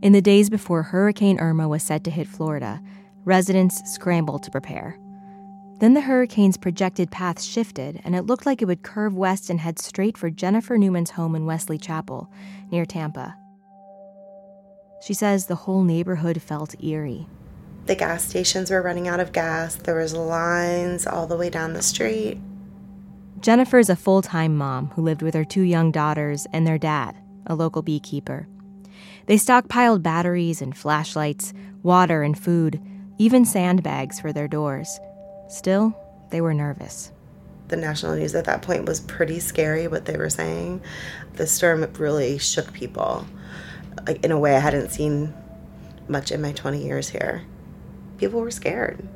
In the days before Hurricane Irma was set to hit Florida, residents scrambled to prepare. Then the hurricane's projected path shifted, and it looked like it would curve west and head straight for Jennifer Newman's home in Wesley Chapel, near Tampa. She says the whole neighborhood felt eerie. The gas stations were running out of gas. There was lines all the way down the street. Jennifer is a full-time mom who lived with her two young daughters and their dad, a local beekeeper. They stockpiled batteries and flashlights, water and food, even sandbags for their doors. Still, they were nervous. The national news at that point was pretty scary what they were saying. The storm really shook people like in a way I hadn't seen much in my 20 years here. People were scared.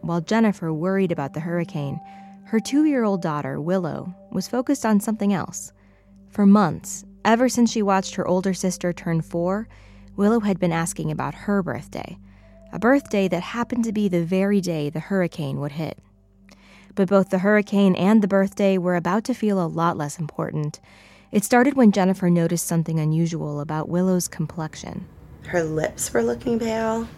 While Jennifer worried about the hurricane, her two year old daughter, Willow, was focused on something else. For months, ever since she watched her older sister turn four, Willow had been asking about her birthday, a birthday that happened to be the very day the hurricane would hit. But both the hurricane and the birthday were about to feel a lot less important. It started when Jennifer noticed something unusual about Willow's complexion. Her lips were looking pale.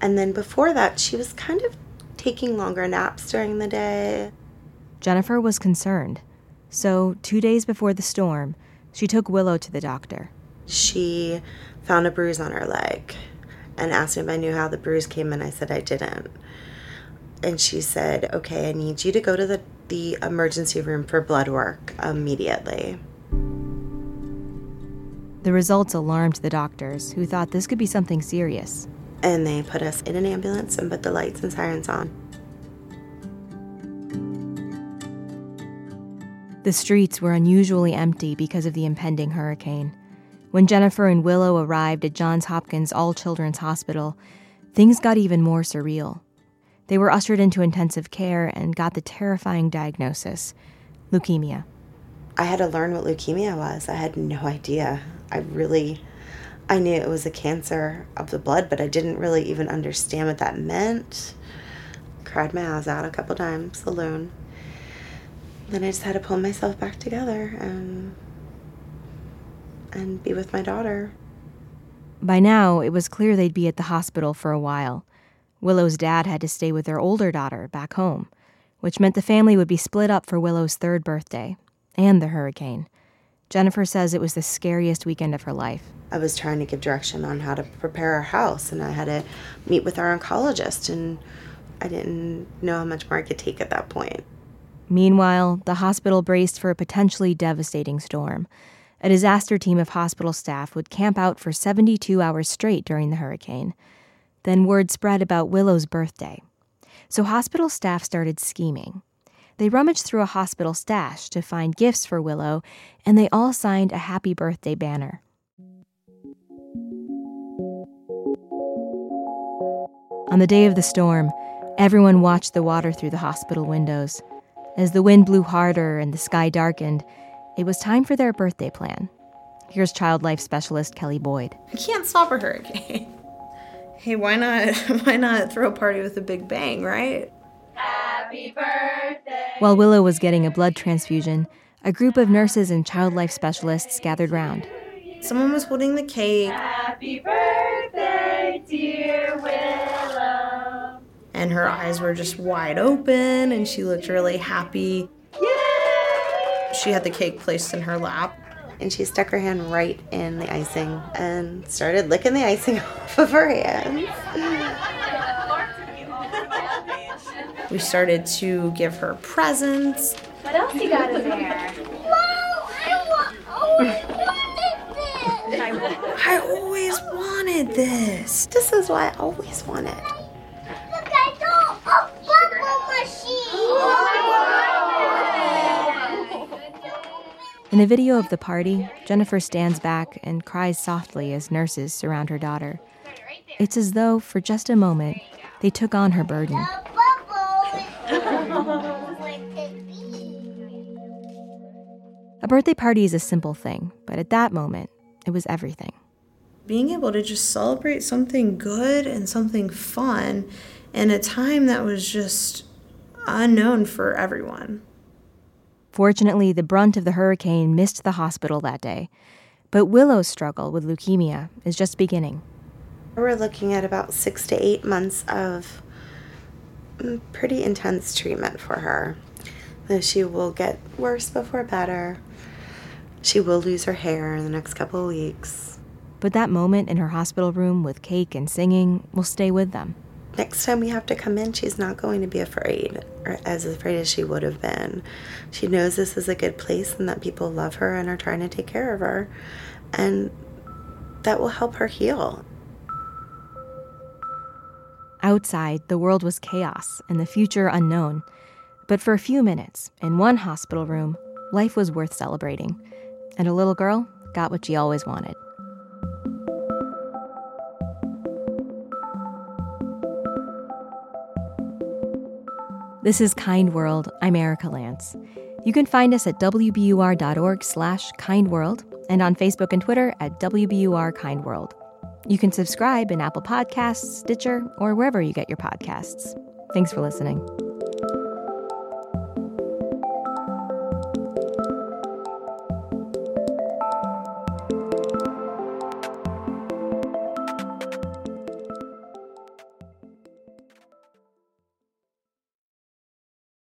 And then before that, she was kind of taking longer naps during the day. Jennifer was concerned. So, two days before the storm, she took Willow to the doctor. She found a bruise on her leg and asked me if I knew how the bruise came, and I said I didn't. And she said, Okay, I need you to go to the, the emergency room for blood work immediately. The results alarmed the doctors, who thought this could be something serious. And they put us in an ambulance and put the lights and sirens on. The streets were unusually empty because of the impending hurricane. When Jennifer and Willow arrived at Johns Hopkins All Children's Hospital, things got even more surreal. They were ushered into intensive care and got the terrifying diagnosis leukemia. I had to learn what leukemia was. I had no idea. I really, I knew it was a cancer of the blood, but I didn't really even understand what that meant. Cried my eyes out a couple times alone. Then I just had to pull myself back together and and be with my daughter. By now, it was clear they'd be at the hospital for a while. Willow's dad had to stay with their older daughter back home, which meant the family would be split up for Willow's third birthday and the hurricane. Jennifer says it was the scariest weekend of her life. I was trying to give direction on how to prepare our house, and I had to meet with our oncologist, and I didn't know how much more I could take at that point. Meanwhile, the hospital braced for a potentially devastating storm. A disaster team of hospital staff would camp out for 72 hours straight during the hurricane. Then word spread about Willow's birthday. So hospital staff started scheming. They rummaged through a hospital stash to find gifts for Willow, and they all signed a happy birthday banner. On the day of the storm, everyone watched the water through the hospital windows. As the wind blew harder and the sky darkened, it was time for their birthday plan. Here's child life specialist Kelly Boyd. I can't stop a hurricane. hey, why not why not throw a party with a big bang, right? Happy birthday. While Willow was getting a blood transfusion, a group of nurses and child life specialists gathered round. Someone was holding the cake. Happy birthday, And her eyes were just wide open and she looked really happy. Yay! She had the cake placed in her lap. And she stuck her hand right in the icing and started licking the icing off of her hands. We started to give her presents. What else you got in there? Whoa, I wa- always wanted this. I always wanted this. This is what I always wanted. In the video of the party, Jennifer stands back and cries softly as nurses surround her daughter. It's as though, for just a moment, they took on her burden. A birthday party is a simple thing, but at that moment, it was everything. Being able to just celebrate something good and something fun in a time that was just unknown for everyone. Fortunately, the brunt of the hurricane missed the hospital that day, but Willow's struggle with leukemia is just beginning. We're looking at about six to eight months of mm, pretty intense treatment for her. She will get worse before better. She will lose her hair in the next couple of weeks. But that moment in her hospital room with cake and singing will stay with them. Next time we have to come in, she's not going to be afraid, or as afraid as she would have been. She knows this is a good place and that people love her and are trying to take care of her. And that will help her heal. Outside, the world was chaos and the future unknown. But for a few minutes, in one hospital room, life was worth celebrating. And a little girl got what she always wanted. This is Kind World. I'm Erika Lantz. You can find us at wbur.org slash kindworld and on Facebook and Twitter at WBUR Kind World. You can subscribe in Apple Podcasts, Stitcher, or wherever you get your podcasts. Thanks for listening.